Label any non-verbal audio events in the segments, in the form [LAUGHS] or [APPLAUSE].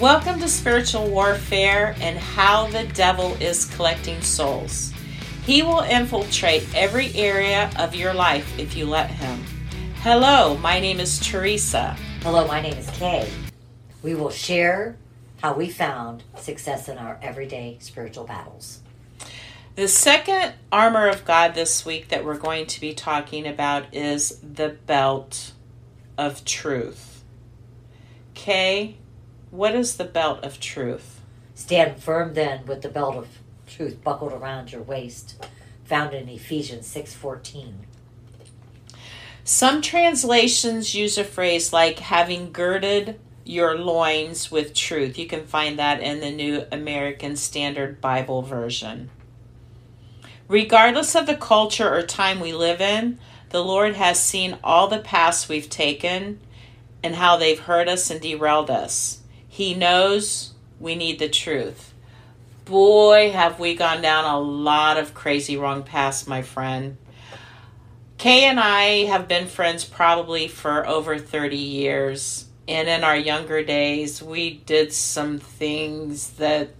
Welcome to Spiritual Warfare and how the devil is collecting souls. He will infiltrate every area of your life if you let him. Hello, my name is Teresa. Hello, my name is Kay. We will share how we found success in our everyday spiritual battles. The second armor of God this week that we're going to be talking about is the belt of truth. Kay, what is the belt of truth? Stand firm then with the belt of truth buckled around your waist, found in Ephesians 6:14. Some translations use a phrase like having girded your loins with truth. You can find that in the New American Standard Bible Version. Regardless of the culture or time we live in, the Lord has seen all the paths we've taken and how they've hurt us and derailed us. He knows we need the truth. Boy, have we gone down a lot of crazy wrong paths, my friend. Kay and I have been friends probably for over 30 years. And in our younger days, we did some things that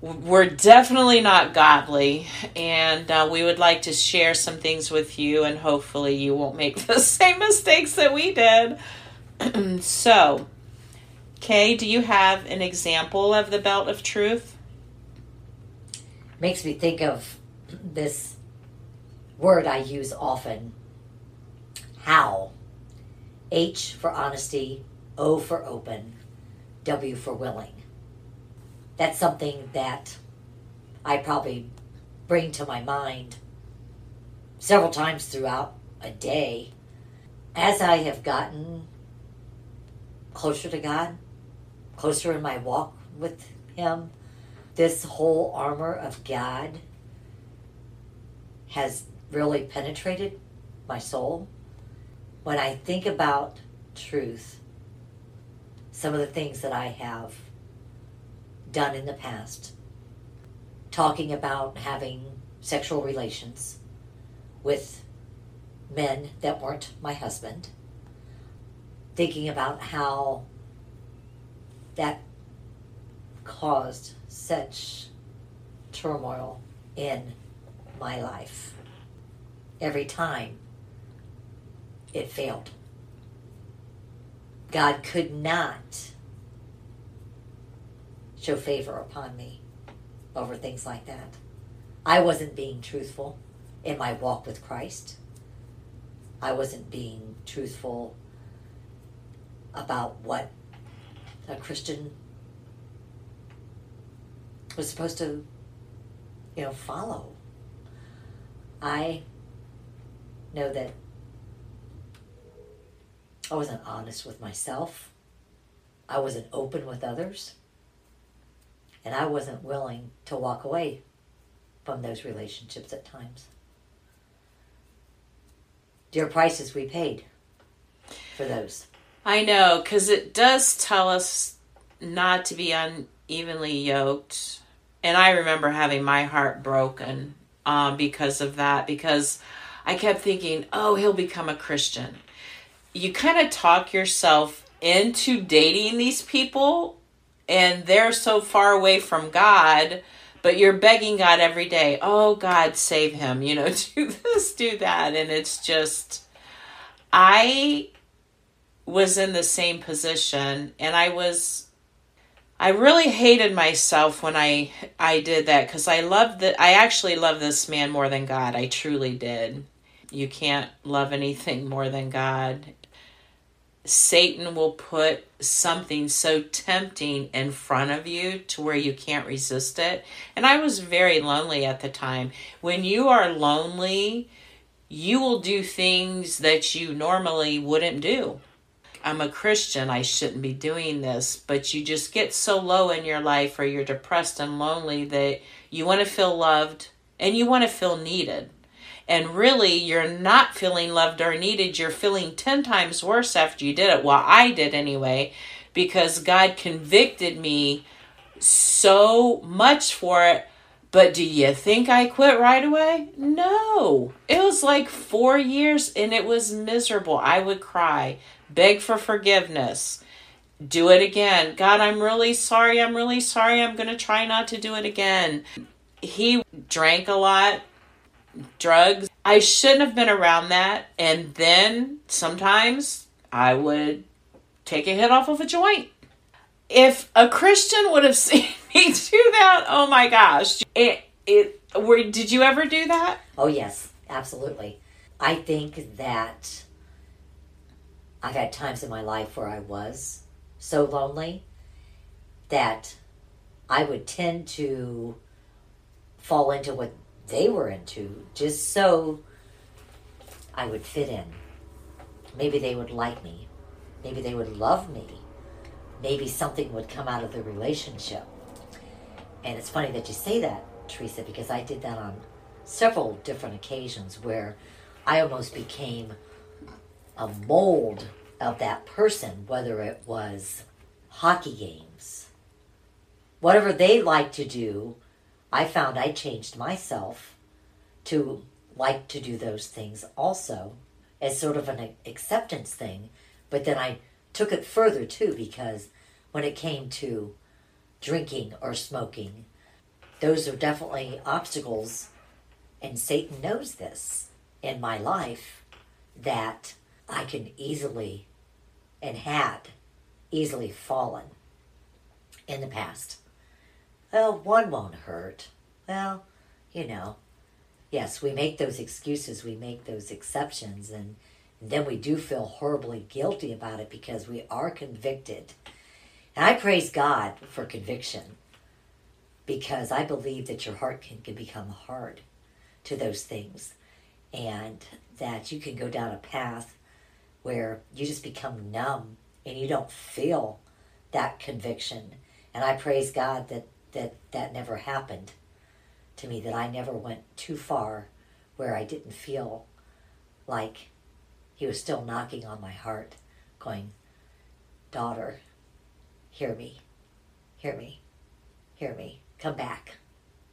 were definitely not godly. And uh, we would like to share some things with you, and hopefully, you won't make [LAUGHS] the same mistakes that we did. [CLEARS THROAT] so, Kay, do you have an example of the belt of truth? Makes me think of this word I use often. How. H for honesty, O for open, W for willing. That's something that I probably bring to my mind several times throughout a day. As I have gotten closer to God, closer in my walk with Him, this whole armor of God has really penetrated my soul. When I think about truth, some of the things that I have done in the past, talking about having sexual relations with men that weren't my husband, thinking about how that caused such turmoil in my life. Every time it failed. God could not show favor upon me over things like that. I wasn't being truthful in my walk with Christ. I wasn't being truthful about what a Christian was supposed to, you know, follow. I know that I wasn't honest with myself. I wasn't open with others. And I wasn't willing to walk away from those relationships at times. Dear prices we paid for those. I know, because it does tell us not to be unevenly yoked. And I remember having my heart broken um, because of that, because I kept thinking, oh, he'll become a Christian. You kind of talk yourself into dating these people, and they're so far away from God, but you're begging God every day, oh, God, save him, you know, [LAUGHS] do this, do that. And it's just, I was in the same position and I was I really hated myself when I I did that cuz I loved that I actually love this man more than God. I truly did. You can't love anything more than God. Satan will put something so tempting in front of you to where you can't resist it. And I was very lonely at the time. When you are lonely, you will do things that you normally wouldn't do I'm a Christian, I shouldn't be doing this. But you just get so low in your life or you're depressed and lonely that you want to feel loved and you want to feel needed. And really, you're not feeling loved or needed. You're feeling 10 times worse after you did it. Well, I did anyway, because God convicted me so much for it. But do you think I quit right away? No. It was like four years and it was miserable. I would cry beg for forgiveness, do it again. God, I'm really sorry. I'm really sorry. I'm going to try not to do it again. He drank a lot, drugs. I shouldn't have been around that. And then sometimes I would take a hit off of a joint. If a Christian would have [LAUGHS] seen me do that, oh my gosh. It, it, were, did you ever do that? Oh, yes, absolutely. I think that I've had times in my life where I was so lonely that I would tend to fall into what they were into just so I would fit in. Maybe they would like me. Maybe they would love me. Maybe something would come out of the relationship. And it's funny that you say that, Teresa, because I did that on several different occasions where I almost became a mold of that person, whether it was hockey games, whatever they like to do. I found I changed myself to like to do those things also as sort of an acceptance thing, but then I took it further too because when it came to drinking or smoking, those are definitely obstacles, and Satan knows this in my life that I can easily and had easily fallen in the past. Well, one won't hurt. Well, you know, yes, we make those excuses, we make those exceptions, and then we do feel horribly guilty about it because we are convicted. And I praise God for conviction because I believe that your heart can, can become hard to those things and that you can go down a path where you just become numb and you don't feel that conviction. And I praise God that that, that never happened to me, that I never went too far where I didn't feel like he was still knocking on my heart, going, Daughter, hear me, hear me, hear me, come back,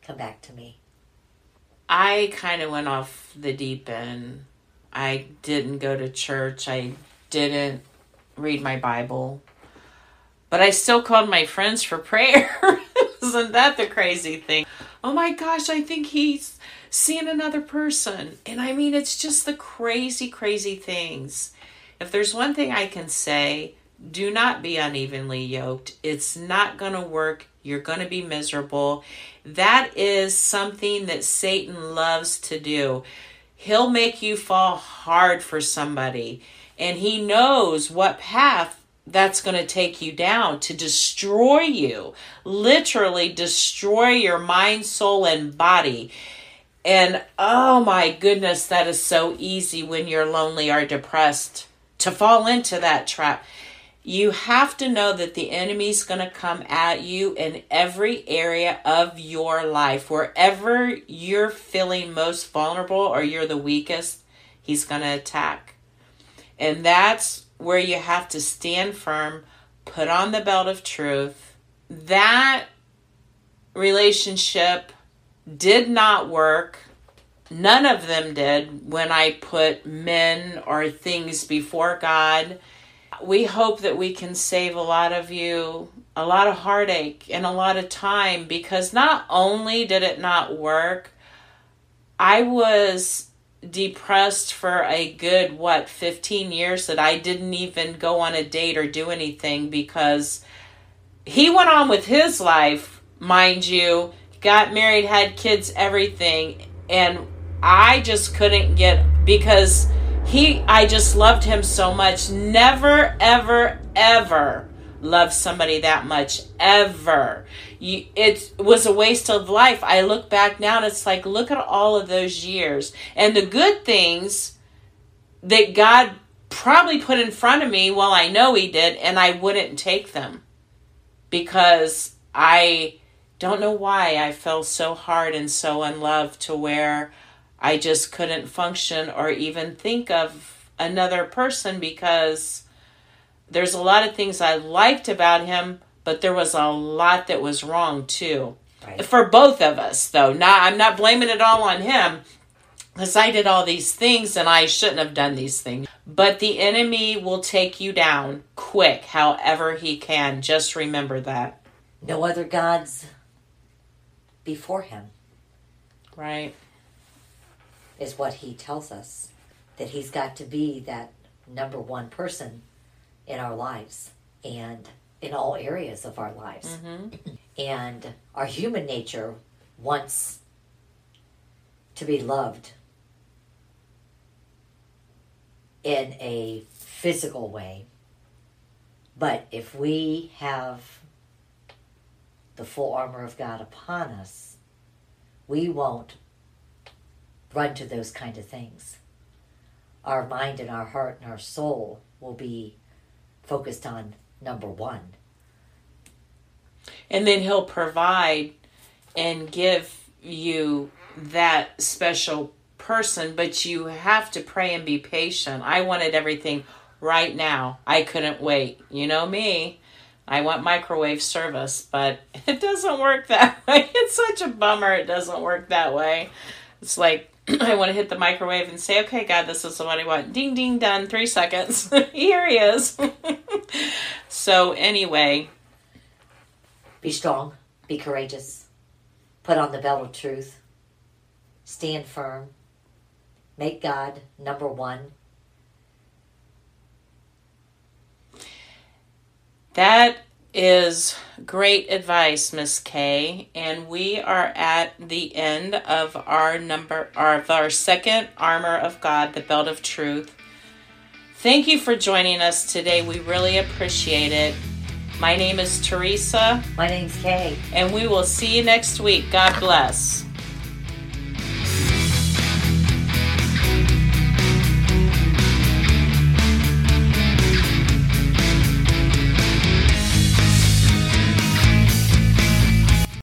come back to me. I kind of went off the deep end. I didn't go to church. I didn't read my Bible. But I still called my friends for prayer. [LAUGHS] Isn't that the crazy thing? Oh my gosh, I think he's seeing another person. And I mean, it's just the crazy, crazy things. If there's one thing I can say, do not be unevenly yoked. It's not going to work. You're going to be miserable. That is something that Satan loves to do. He'll make you fall hard for somebody, and he knows what path that's going to take you down to destroy you, literally destroy your mind, soul, and body. And oh my goodness, that is so easy when you're lonely or depressed to fall into that trap you have to know that the enemy's going to come at you in every area of your life. Wherever you're feeling most vulnerable or you're the weakest, he's going to attack. And that's where you have to stand firm, put on the belt of truth. That relationship did not work. None of them did when I put men or things before God we hope that we can save a lot of you a lot of heartache and a lot of time because not only did it not work, I was depressed for a good, what, 15 years that I didn't even go on a date or do anything because he went on with his life, mind you, got married, had kids, everything. And I just couldn't get because he I just loved him so much. Never ever ever loved somebody that much ever. You, it was a waste of life. I look back now and it's like look at all of those years and the good things that God probably put in front of me, well I know he did and I wouldn't take them because I don't know why I fell so hard and so unloved to where I just couldn't function or even think of another person because there's a lot of things I liked about him, but there was a lot that was wrong too. Right. For both of us, though. Not I'm not blaming it all on him. because I did all these things and I shouldn't have done these things. But the enemy will take you down quick, however he can. Just remember that. No other gods before him. Right. Is what he tells us. That he's got to be that number one person in our lives and in all areas of our lives. Mm-hmm. [CLEARS THROAT] And our human nature wants to be loved in a physical way. But if we have the full armor of God upon us, we won't run to those kind of things. Our mind and our heart and our soul will be focused on number one. And then He'll provide and give you that special person, but you have to pray and be patient. I wanted everything right now. I couldn't wait. You know me. I want microwave service, but [LAUGHS] it doesn't work that [LAUGHS] way. It's such a bummer it doesn't work that way. It's like [CLEARS THROAT] I want to hit the microwave and say, okay, God, this is what I want. Ding, ding, done. Three seconds. [LAUGHS] Here he is. [LAUGHS] so, anyway. Be strong. Be courageous. Put on the belt of truth. Stand firm. Make God number one. That is great advice, Miss Kay. And we are at the end of our number of our second armor of God, the belt of truth. Thank you for joining us today. We really appreciate it. My name is Teresa. My name's Kay. And we will see you next week. God bless.